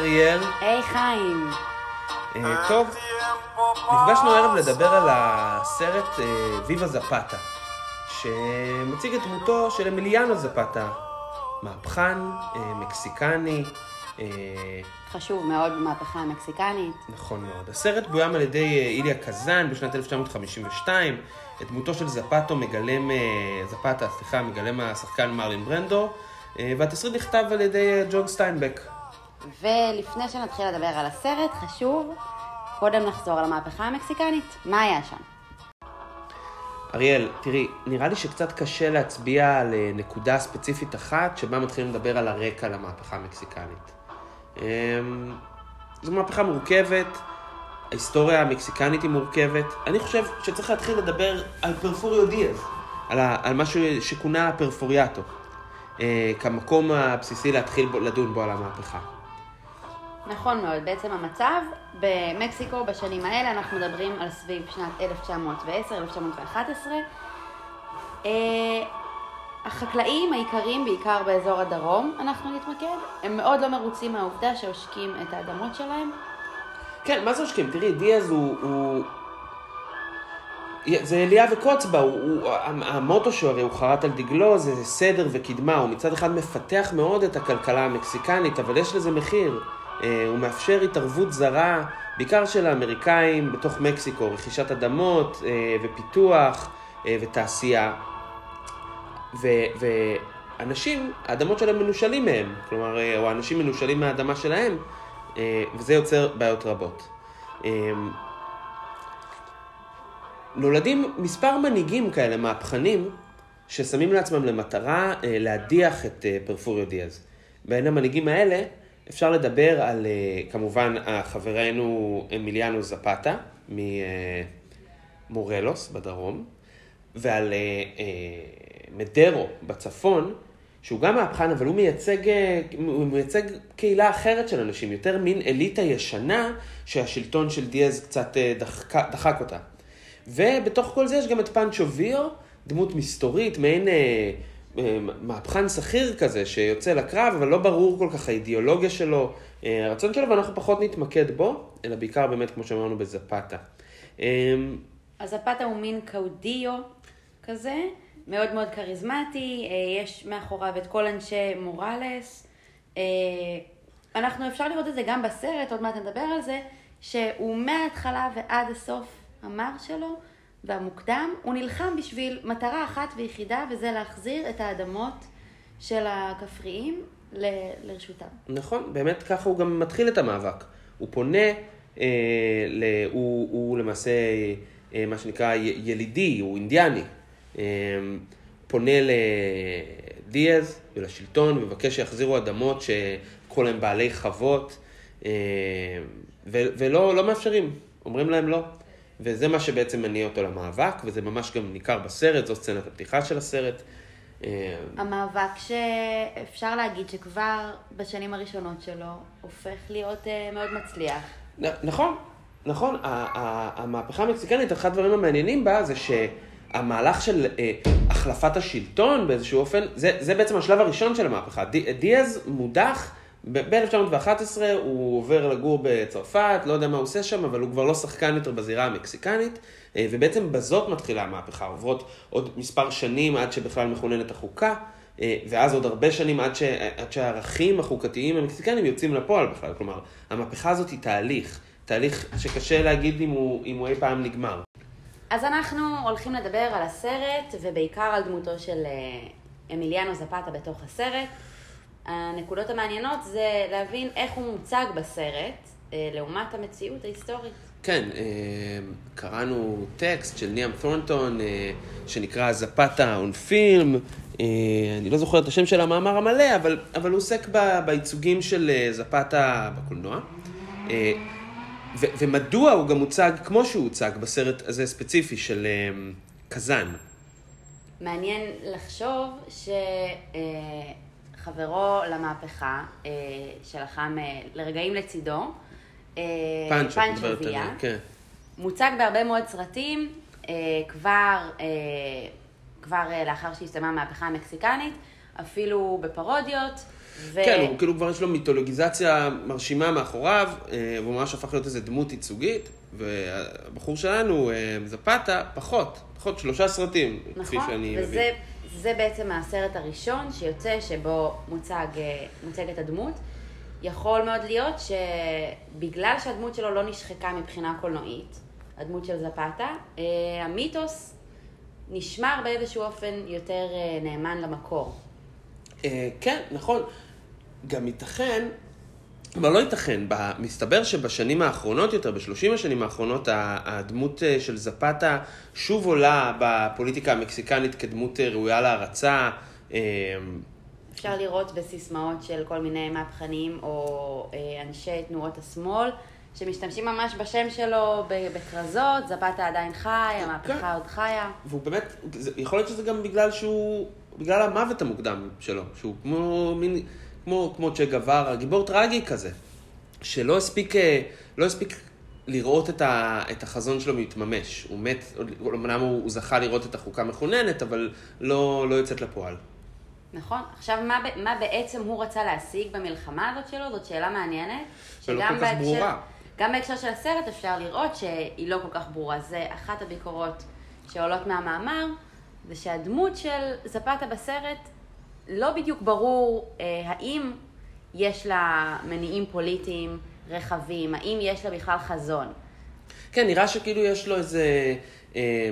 אריאל. היי חיים. אה, טוב, נפגשנו הערב לדבר על הסרט אה, ויבה זפתה, שמציג את דמותו של אמיליאנו זפתה, מהפכן, אה, מקסיקני, חשוב מאוד במהפכה המקסיקנית. נכון מאוד. הסרט בוים על ידי איליה קזאן בשנת 1952. את דמותו של זפטו מגלם, זפתה, סליחה, מגלם השחקן מרלין ברנדו, והתסריט נכתב על ידי ג'ון סטיינבק. ולפני שנתחיל לדבר על הסרט, חשוב קודם נחזור על המהפכה המקסיקנית. מה היה שם? אריאל, תראי, נראה לי שקצת קשה להצביע על אה, נקודה ספציפית אחת שבה מתחילים לדבר על הרקע למהפכה המקסיקנית. אמ, זו מהפכה מורכבת, ההיסטוריה המקסיקנית היא מורכבת. אני חושב שצריך להתחיל לדבר על פרפוריו דיאז, על, על מה שכונה פרפוריאטו, אה, כמקום הבסיסי להתחיל בו, לדון בו על המהפכה. נכון מאוד, בעצם המצב במקסיקו בשנים האלה, אנחנו מדברים על סביב שנת 1910-1911. אה, החקלאים העיקריים, בעיקר באזור הדרום, אנחנו נתמקד, הם מאוד לא מרוצים מהעובדה שעושקים את האדמות שלהם. כן, מה זה עושקים? תראי, דיאז הוא... הוא... זה אליה וקוץ בה, הוא, הוא, המוטו שלו הרי הוא חרט על דגלו, זה סדר וקדמה, הוא מצד אחד מפתח מאוד את הכלכלה המקסיקנית, אבל יש לזה מחיר. אה, הוא מאפשר התערבות זרה, בעיקר של האמריקאים בתוך מקסיקו, רכישת אדמות אה, ופיתוח אה, ותעשייה. ו, ואנשים, האדמות שלהם מנושלים מהם, כלומר, או האנשים מנושלים מהאדמה שלהם, וזה יוצר בעיות רבות. נולדים מספר מנהיגים כאלה, מהפכנים, ששמים לעצמם למטרה להדיח את פרפוריו דיאז. בין המנהיגים האלה אפשר לדבר על, כמובן, חברנו אמיליאנו זפתה ממורלוס בדרום, ועל מדרו בצפון, שהוא גם מהפכן, אבל הוא מייצג, הוא מייצג קהילה אחרת של אנשים, יותר מין אליטה ישנה, שהשלטון של דיאז קצת דחק, דחק אותה. ובתוך כל זה יש גם את פנצ'ו ויו, דמות מסתורית, מעין אה, אה, מהפכן שכיר כזה, שיוצא לקרב, אבל לא ברור כל כך האידיאולוגיה שלו, אה, הרצון שלו, ואנחנו פחות נתמקד בו, אלא בעיקר באמת, כמו שאמרנו, בזפתה. אז זפתה הוא מין קאודיו כזה, מאוד מאוד כריזמטי, אה, יש מאחוריו את כל אנשי מוראלס. אה, אנחנו אפשר לראות את זה גם בסרט, עוד מעט נדבר על זה, שהוא מההתחלה ועד הסוף המר שלו והמוקדם, הוא נלחם בשביל מטרה אחת ויחידה, וזה להחזיר את האדמות של הכפריים ל- לרשותם. נכון, באמת ככה הוא גם מתחיל את המאבק. הוא פונה, אה, ל, הוא, הוא למעשה אה, מה שנקרא י- ילידי, הוא אינדיאני. אה, פונה לדיאז ולשלטון, מבקש שיחזירו אדמות שכל הם בעלי חוות, אה, ו- ולא לא מאפשרים, אומרים להם לא. וזה מה שבעצם מניע אותו למאבק, וזה ממש גם ניכר בסרט, זו סצנת הפתיחה של הסרט. המאבק שאפשר להגיד שכבר בשנים הראשונות שלו הופך להיות מאוד מצליח. נכון, נכון. המהפכה המקסיקנית, אחד הדברים המעניינים בה זה שהמהלך של החלפת השלטון באיזשהו אופן, זה, זה בעצם השלב הראשון של המהפכה. דיאז מודח. ב-1911 הוא עובר לגור בצרפת, לא יודע מה הוא עושה שם, אבל הוא כבר לא שחקן יותר בזירה המקסיקנית, ובעצם בזאת מתחילה המהפכה. עוברות עוד מספר שנים עד שבכלל מכוננת החוקה, ואז עוד הרבה שנים עד, ש... עד שהערכים החוקתיים המקסיקניים יוצאים לפועל בכלל. כלומר, המהפכה הזאת היא תהליך, תהליך שקשה להגיד אם הוא, אם הוא אי פעם נגמר. אז אנחנו הולכים לדבר על הסרט, ובעיקר על דמותו של אמיליאנו זפתה בתוך הסרט. הנקודות המעניינות זה להבין איך הוא מוצג בסרט לעומת המציאות ההיסטורית. כן, קראנו טקסט של ניאם תורנטון שנקרא זפתה און פילם, אני לא זוכר את השם של המאמר המלא, אבל, אבל הוא עוסק בייצוגים של זפתה בקולנוע. ו, ומדוע הוא גם מוצג כמו שהוא הוצג בסרט הזה ספציפי של קזאן. מעניין לחשוב ש... חברו למהפכה, שלחם לרגעים לצידו, פנצ'ו, פנצ'ו ויה, כן. מוצג בהרבה מאוד סרטים, כבר, כבר לאחר שהסתיימה המהפכה המקסיקנית, אפילו בפרודיות. ו... כן, הוא כאילו כבר יש לו מיתולוגיזציה מרשימה מאחוריו, אה, והוא ממש הפך להיות איזה דמות ייצוגית, והבחור שלנו, אה, זפתה, פחות, פחות שלושה סרטים, כפי נכון, שאני וזה מבין. זה בעצם הסרט הראשון שיוצא, שבו מוצג, אה, מוצגת הדמות. יכול מאוד להיות שבגלל שהדמות שלו לא נשחקה מבחינה קולנועית, הדמות של זפתה, אה, המיתוס נשמר באיזשהו אופן יותר אה, נאמן למקור. כן, נכון. גם ייתכן, אבל לא ייתכן, מסתבר שבשנים האחרונות יותר, בשלושים השנים האחרונות, הדמות אה, של זפתה שוב עולה בפוליטיקה המקסיקנית כדמות אה, ראויה להערצה. אה, אפשר לראות בסיסמאות של כל מיני מהפכנים או אנשי תנועות השמאל, שמשתמשים ממש בשם שלו בכרזות, זפתה עדיין חי, כן. המהפכה עוד חיה. והוא באמת, יכול להיות שזה גם בגלל שהוא, בגלל המוות המוקדם שלו, שהוא כמו מין, כמו, כמו צ'ה גווארה, גיבור טרגי כזה, שלא הספיק, אה, לא הספיק לראות את, ה, את החזון שלו מתממש. הוא מת, אמנם הוא, הוא זכה לראות את החוקה מכוננת, אבל לא, לא יוצאת לפועל. נכון. עכשיו, מה, מה בעצם הוא רצה להשיג במלחמה הזאת שלו? זאת שאלה מעניינת. ולא כל כך ברורה. גם בהקשר של הסרט אפשר לראות שהיא לא כל כך ברורה. זה אחת הביקורות שעולות מהמאמר, זה שהדמות של זפתה בסרט, לא בדיוק ברור אה, האם יש לה מניעים פוליטיים רחבים, האם יש לה בכלל חזון. כן, נראה שכאילו יש לו איזה... אה,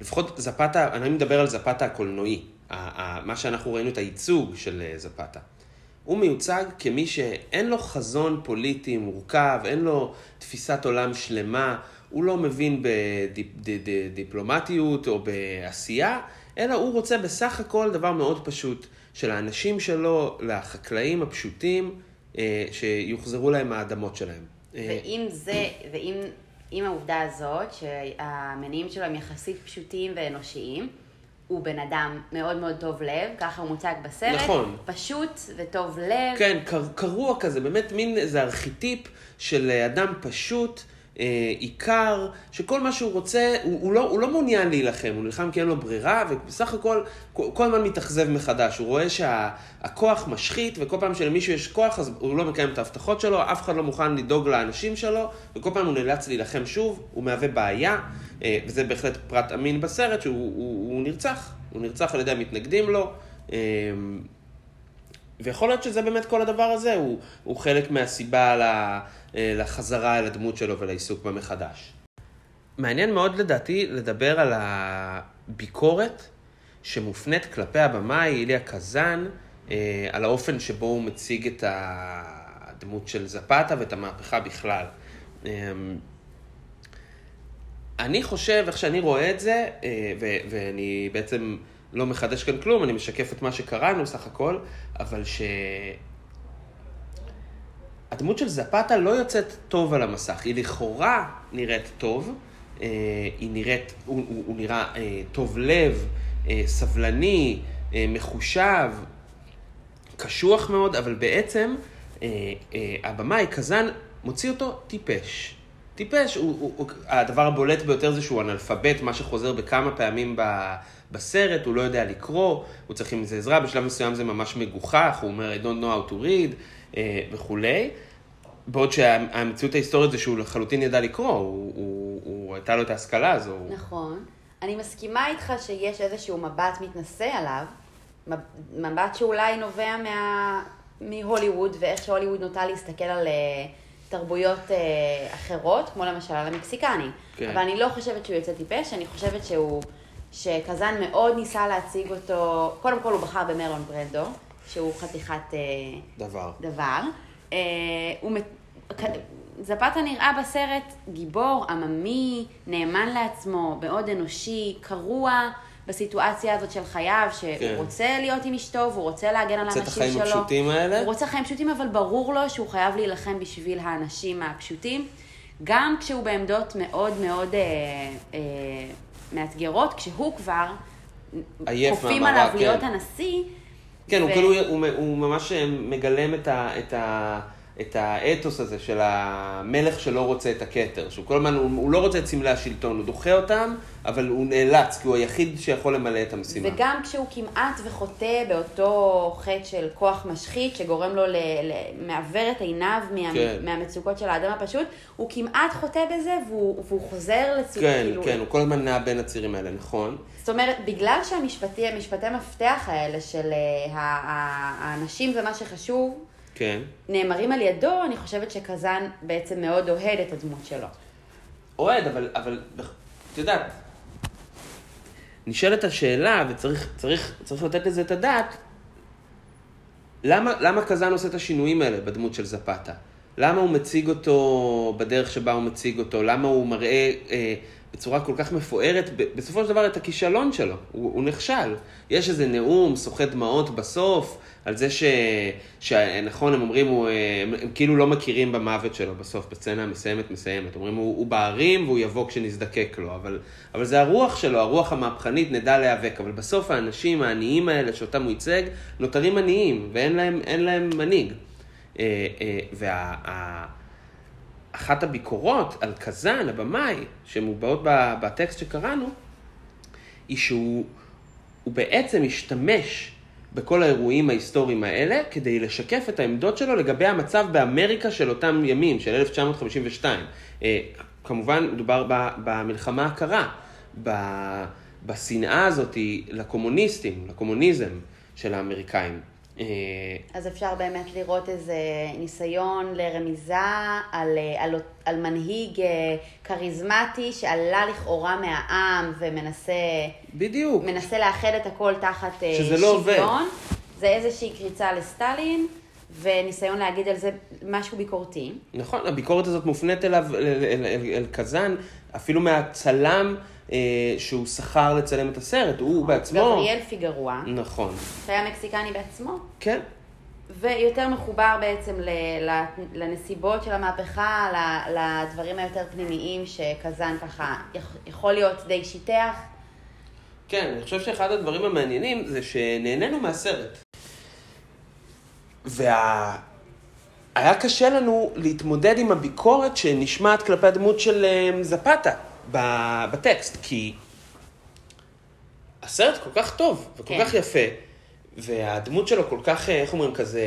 לפחות זפתה, אני מדבר על זפתה הקולנועי. ה- ה- מה שאנחנו ראינו את הייצוג של אה, זפתה. הוא מיוצג כמי שאין לו חזון פוליטי מורכב, אין לו תפיסת עולם שלמה, הוא לא מבין בדיפלומטיות או בעשייה, אלא הוא רוצה בסך הכל דבר מאוד פשוט, שלאנשים שלו, לחקלאים הפשוטים, אה, שיוחזרו להם האדמות שלהם. אה, ואם זה, ואם עם העובדה הזאת, שהמניעים שלו הם יחסית פשוטים ואנושיים, הוא בן אדם מאוד מאוד טוב לב, ככה הוא מוצג בסרט. נכון. פשוט וטוב לב. כן, קר, קרוע כזה, באמת מין איזה ארכיטיפ של אדם פשוט, אה, עיקר, שכל מה שהוא רוצה, הוא, הוא, לא, הוא לא מעוניין להילחם, הוא נלחם כי אין לו ברירה, ובסך הכל כל, כל הזמן מתאכזב מחדש. הוא רואה שהכוח משחית, וכל פעם שלמישהו יש כוח, אז הוא לא מקיים את ההבטחות שלו, אף אחד לא מוכן לדאוג לאנשים שלו, וכל פעם הוא נאלץ להילחם שוב, הוא מהווה בעיה, אה, וזה בהחלט פרט אמין בסרט, שהוא הוא, הוא נרצח, הוא נרצח על ידי המתנגדים לו. אה, ויכול להיות שזה באמת כל הדבר הזה, הוא, הוא חלק מהסיבה ל- לחזרה אל הדמות שלו ולעיסוק בה מחדש. מעניין מאוד לדעתי לדבר על הביקורת שמופנית כלפי הבמאי איליה קזאן, אה, על האופן שבו הוא מציג את הדמות של זפתה ואת המהפכה בכלל. אה, אני חושב, איך שאני רואה את זה, אה, ואני בעצם לא מחדש כאן כלום, אני משקף את מה שקראנו סך הכל, אבל ש... הדמות של זפתה לא יוצאת טוב על המסך, היא לכאורה נראית טוב, אה, היא נראית, הוא, הוא, הוא נראה אה, טוב לב, אה, סבלני, מחושב, קשוח מאוד, אבל בעצם הבמאי, קזאן, מוציא אותו טיפש. טיפש, הוא, הוא, הוא, הדבר הבולט ביותר זה שהוא אנאלפבית, מה שחוזר בכמה פעמים ב, בסרט, הוא לא יודע לקרוא, הוא צריך עם זה עזרה, בשלב מסוים זה ממש מגוחך, הוא אומר, I don't know how to read אה, וכולי. בעוד שהמציאות ההיסטורית זה שהוא לחלוטין ידע לקרוא, הוא, הוא, הוא הייתה לו את ההשכלה הזו. נכון. אני מסכימה איתך שיש איזשהו מבט מתנשא עליו, מב- מבט שאולי נובע מה... מהוליווד ואיך שהוליווד נוטה להסתכל על אה, תרבויות אה, אחרות, כמו למשל על המקסיקני. כן. אבל אני לא חושבת שהוא יוצא טיפש, אני חושבת שהוא, שקזאן מאוד ניסה להציג אותו, קודם כל הוא בחר במרלון ברנדו, שהוא חתיכת אה, דבר. דבר. אה, הוא זפתה נראה בסרט גיבור, עממי, נאמן לעצמו, מאוד אנושי, קרוע בסיטואציה הזאת של חייו, שהוא כן. רוצה להיות עם אשתו והוא רוצה להגן על רוצה את האנשים החיים שלו. הפשוטים האלה? הוא רוצה חיים פשוטים, אבל ברור לו שהוא חייב להילחם בשביל האנשים הפשוטים, גם כשהוא בעמדות מאוד מאוד אה, אה, מאתגרות, כשהוא כבר, עייף כופים עליו להיות כן. הנשיא. כן, הוא ו- כאילו, הוא, הוא ממש מגלם את, ה, את את האתוס הזה של המלך שלא רוצה את הכתר, שהוא כל הזמן, הוא, הוא לא רוצה את סמלי השלטון, הוא דוחה אותם, אבל הוא נאלץ, כי הוא היחיד שיכול למלא את המשימה. וגם כשהוא כמעט וחוטא באותו חטא של כוח משחית, שגורם לו, ל, ל, מעוור את עיניו מה, כן. מהמצוקות של האדם הפשוט, הוא כמעט חוטא בזה, והוא, והוא חוזר לצוק, כן, כאילו... כן, הוא כל הזמן נע בין הצירים האלה, נכון? זאת אומרת, בגלל שהמשפטי, המשפטי מפתח האלה של אה, האנשים זה מה שחשוב, כן. נאמרים על ידו, אני חושבת שקזאן בעצם מאוד אוהד את הדמות שלו. אוהד, אבל, אבל, את יודעת, נשאלת השאלה, וצריך צריך, צריך לתת לזה את הדעת, למה, למה קזאן עושה את השינויים האלה בדמות של זפתה? למה הוא מציג אותו בדרך שבה הוא מציג אותו? למה הוא מראה אה, בצורה כל כך מפוארת, בסופו של דבר, את הכישלון שלו? הוא, הוא נכשל. יש איזה נאום סוחט דמעות בסוף, על זה ש... שנכון, הם אומרים, הוא, אה, הם, הם כאילו לא מכירים במוות שלו בסוף, בסצנה המסיימת מסיימת. אומרים, הוא, הוא בערים והוא יבוא כשנזדקק לו, אבל, אבל זה הרוח שלו, הרוח המהפכנית, נדע להיאבק. אבל בסוף האנשים העניים האלה שאותם הוא ייצג, נותרים עניים, ואין להם, להם מנהיג. אה, אה, וה... אחת הביקורות על קזאן, הבמאי, שמובעות בטקסט שקראנו, היא שהוא הוא בעצם השתמש בכל האירועים ההיסטוריים האלה כדי לשקף את העמדות שלו לגבי המצב באמריקה של אותם ימים, של 1952. אה, כמובן, מדובר במלחמה הקרה, בשנאה הזאת לקומוניסטים, לקומוניזם של האמריקאים. אה, אז אפשר באמת לראות איזה ניסיון לרמיזה על, אה, על, על מנהיג אה, כריזמטי שעלה לכאורה מהעם ומנסה בדיוק. מנסה לאחד את הכל תחת אה, שזה לא עובד. שוויון. זה איזושהי קריצה לסטלין, וניסיון להגיד על זה משהו ביקורתי. נכון, הביקורת הזאת מופנית אליו, אל, אל, אל, אל, קזאן, אפילו מהצלם שהוא שכר לצלם את הסרט, הוא בעצמו... גבריאל פיגרוע, נכון, שהיה מקסיקני בעצמו, כן. ויותר מחובר בעצם לנסיבות של המהפכה, לדברים היותר פנימיים שקזאן ככה יכ- יכול להיות די שיטח. כן, אני חושב שאחד הדברים המעניינים זה שנהנינו מהסרט. וה... היה קשה לנו להתמודד עם הביקורת שנשמעת כלפי הדמות של אה, זפתה בטקסט, כי הסרט כל כך טוב וכל כן. כך יפה, והדמות שלו כל כך, אה, איך אומרים, כזה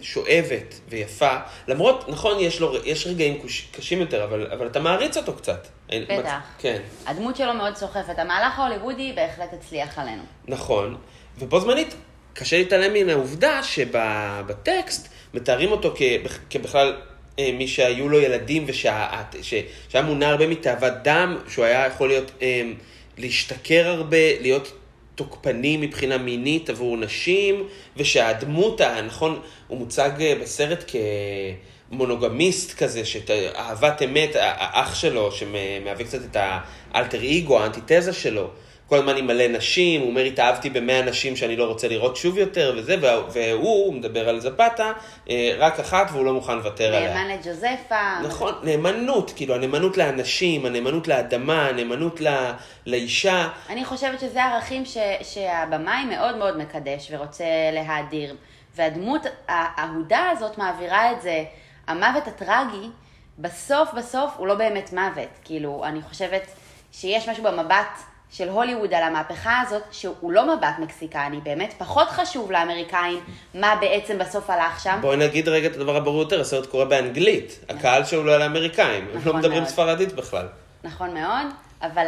שואבת ויפה, למרות, נכון, יש, לו, יש רגעים קוש- קשים יותר, אבל, אבל אתה מעריץ אותו קצת. בטח. כן. הדמות שלו מאוד סוחפת. המהלך ההוליוודי בהחלט הצליח עלינו. נכון, ובו זמנית קשה להתעלם מן העובדה שבטקסט מתארים אותו כ- כבכלל מי שהיו לו ילדים ושהיה שהיה מונע הרבה מתאוות דם, שהוא היה יכול להיות, אה, להשתכר הרבה, להיות תוקפני מבחינה מינית עבור נשים, ושהדמות, הנכון, הוא מוצג אה, בסרט כמונוגמיסט כזה, שאהבת אמת, האח שלו, שמהווה קצת את האלטר איגו, האנטיתזה שלו. כל הזמן עם מלא נשים, הוא אומר, התאהבתי במאה נשים שאני לא רוצה לראות שוב יותר, וזה, וה- והוא, הוא מדבר על זפתה, אה, רק אחת והוא לא מוכן לוותר עליה. נאמן לג'וזפה. נכון, נאמנות, כאילו, הנאמנות לאנשים, הנאמנות לאדמה, הנאמנות ל- לאישה. אני חושבת שזה ערכים ש, שהבמאי מאוד מאוד מקדש ורוצה להאדיר. והדמות האהודה הזאת מעבירה את זה, המוות הטרגי, בסוף בסוף הוא לא באמת מוות. כאילו, אני חושבת שיש משהו במבט של הוליווד על המהפכה הזאת, שהוא לא מבט מקסיקני, באמת פחות חשוב לאמריקאים מה בעצם בסוף הלך שם. בואי נגיד רגע את הדבר הברור יותר, הסרט קורה באנגלית. הקהל שלו לא על האמריקאים, הם לא נכון מדברים מאוד. ספרדית בכלל. נכון מאוד, אבל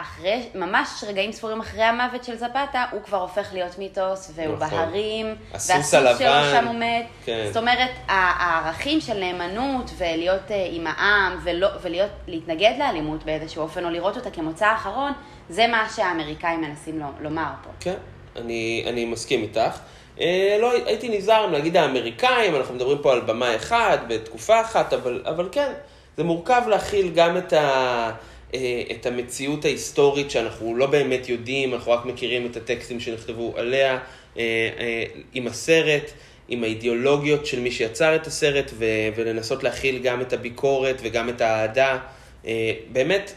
אחרי, ממש רגעים ספורים אחרי המוות של זפתה, הוא כבר הופך להיות מיתוס, והוא נכון. בהרים, הסוס והסוס שלו. שם עומד. כן. זאת אומרת, הערכים של נאמנות ולהיות אה, עם העם, ולא, ולהיות, להתנגד לאלימות באיזשהו אופן, או לראות אותה כמוצא אחרון, זה מה שהאמריקאים מנסים לו- לומר פה. כן, אני, אני מסכים איתך. אה, לא, הייתי נזהר אם להגיד האמריקאים, אנחנו מדברים פה על במה אחד, בתקופה אחת, אבל, אבל כן, זה מורכב להכיל גם את, ה, אה, את המציאות ההיסטורית שאנחנו לא באמת יודעים, אנחנו רק מכירים את הטקסטים שנכתבו עליה, אה, אה, עם הסרט, עם האידיאולוגיות של מי שיצר את הסרט, ולנסות להכיל גם את הביקורת וגם את האהדה. אה, באמת,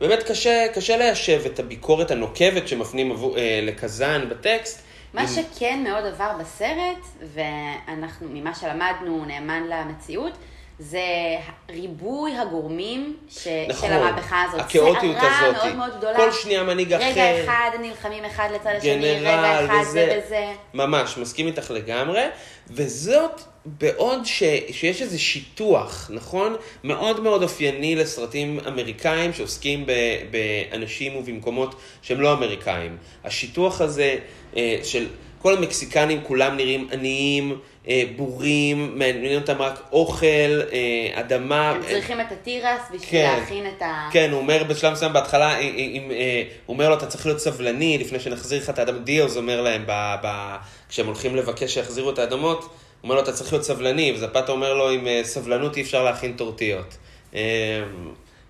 באמת קשה, קשה ליישב את הביקורת הנוקבת שמפנים עבור, אה, לקזאן בטקסט. מה עם- שכן מאוד עבר בסרט, ואנחנו, ממה שלמדנו, נאמן למציאות, זה ריבוי הגורמים ש... נכון, של המהפכה הזאת. הכאוטיות הזאת. מאוד מאוד גדולה. כל שנייה מנהיג אחר. רגע אחד נלחמים אחד לצד השני, רגע אחד וזה. זה וזה. ממש, מסכים איתך לגמרי. וזאת בעוד ש, שיש איזה שיטוח, נכון? מאוד מאוד אופייני לסרטים אמריקאים שעוסקים ב, באנשים ובמקומות שהם לא אמריקאים. השיטוח הזה אה, של כל המקסיקנים כולם נראים עניים, אה, בורים, מעניין אותם רק אוכל, אה, אדמה. הם צריכים את התירס בשביל כן. להכין את ה... כן, הוא אומר בשלב מסוים בהתחלה, אה, אה, אה, הוא אומר לו, אתה צריך להיות סבלני לפני שנחזיר לך את האדמות. דיאז אומר להם, ב, ב, כשהם הולכים לבקש שיחזירו את האדמות, הוא אומר לו, אתה צריך להיות סבלני, וזפתה אומר לו, עם אה, סבלנות אי אפשר להכין טורטיות. אה,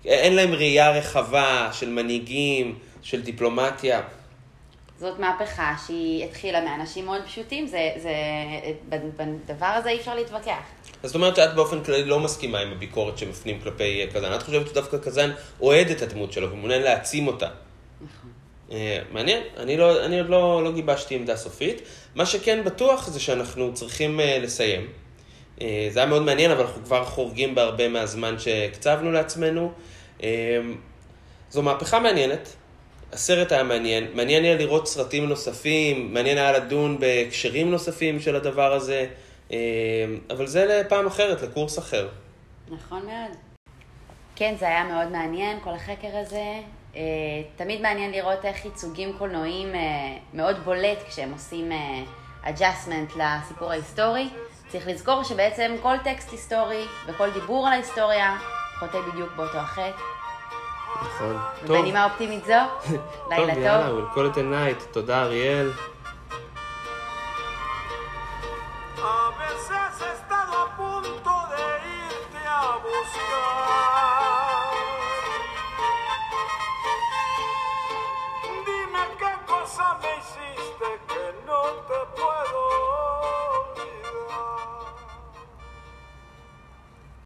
אין להם ראייה רחבה של מנהיגים, של דיפלומטיה. זאת מהפכה שהיא התחילה מאנשים מאוד פשוטים, זה, זה, בדבר הזה אי אפשר להתווכח. אז זאת אומרת שאת באופן כללי לא מסכימה עם הביקורת שמפנים כלפי אה, קזאן. את חושבת שדווקא קזאן אוהד את הדמות שלו ומעוניין להעצים אותה. נכון. אה, מעניין, אני, לא, אני עוד לא, לא גיבשתי עמדה סופית. מה שכן בטוח זה שאנחנו צריכים אה, לסיים. זה היה מאוד מעניין, אבל אנחנו כבר חורגים בהרבה מהזמן שהקצבנו לעצמנו. זו מהפכה מעניינת. הסרט היה מעניין, מעניין היה לראות סרטים נוספים, מעניין היה לדון בהקשרים נוספים של הדבר הזה, אה, אבל זה לפעם אחרת, לקורס אחר. נכון מאוד. כן, זה היה מאוד מעניין, כל החקר הזה. אה, תמיד מעניין לראות איך ייצוגים קולנועיים אה, מאוד בולט כשהם עושים אה, adjustment לסיפור ההיסטורי. צריך לזכור שבעצם כל טקסט היסטורי וכל דיבור על ההיסטוריה חוטא בדיוק באותו החטא. נכון. ובנימה אופטימית זו, לילה טוב, יאללה, טוב. call it a night. תודה, אריאל.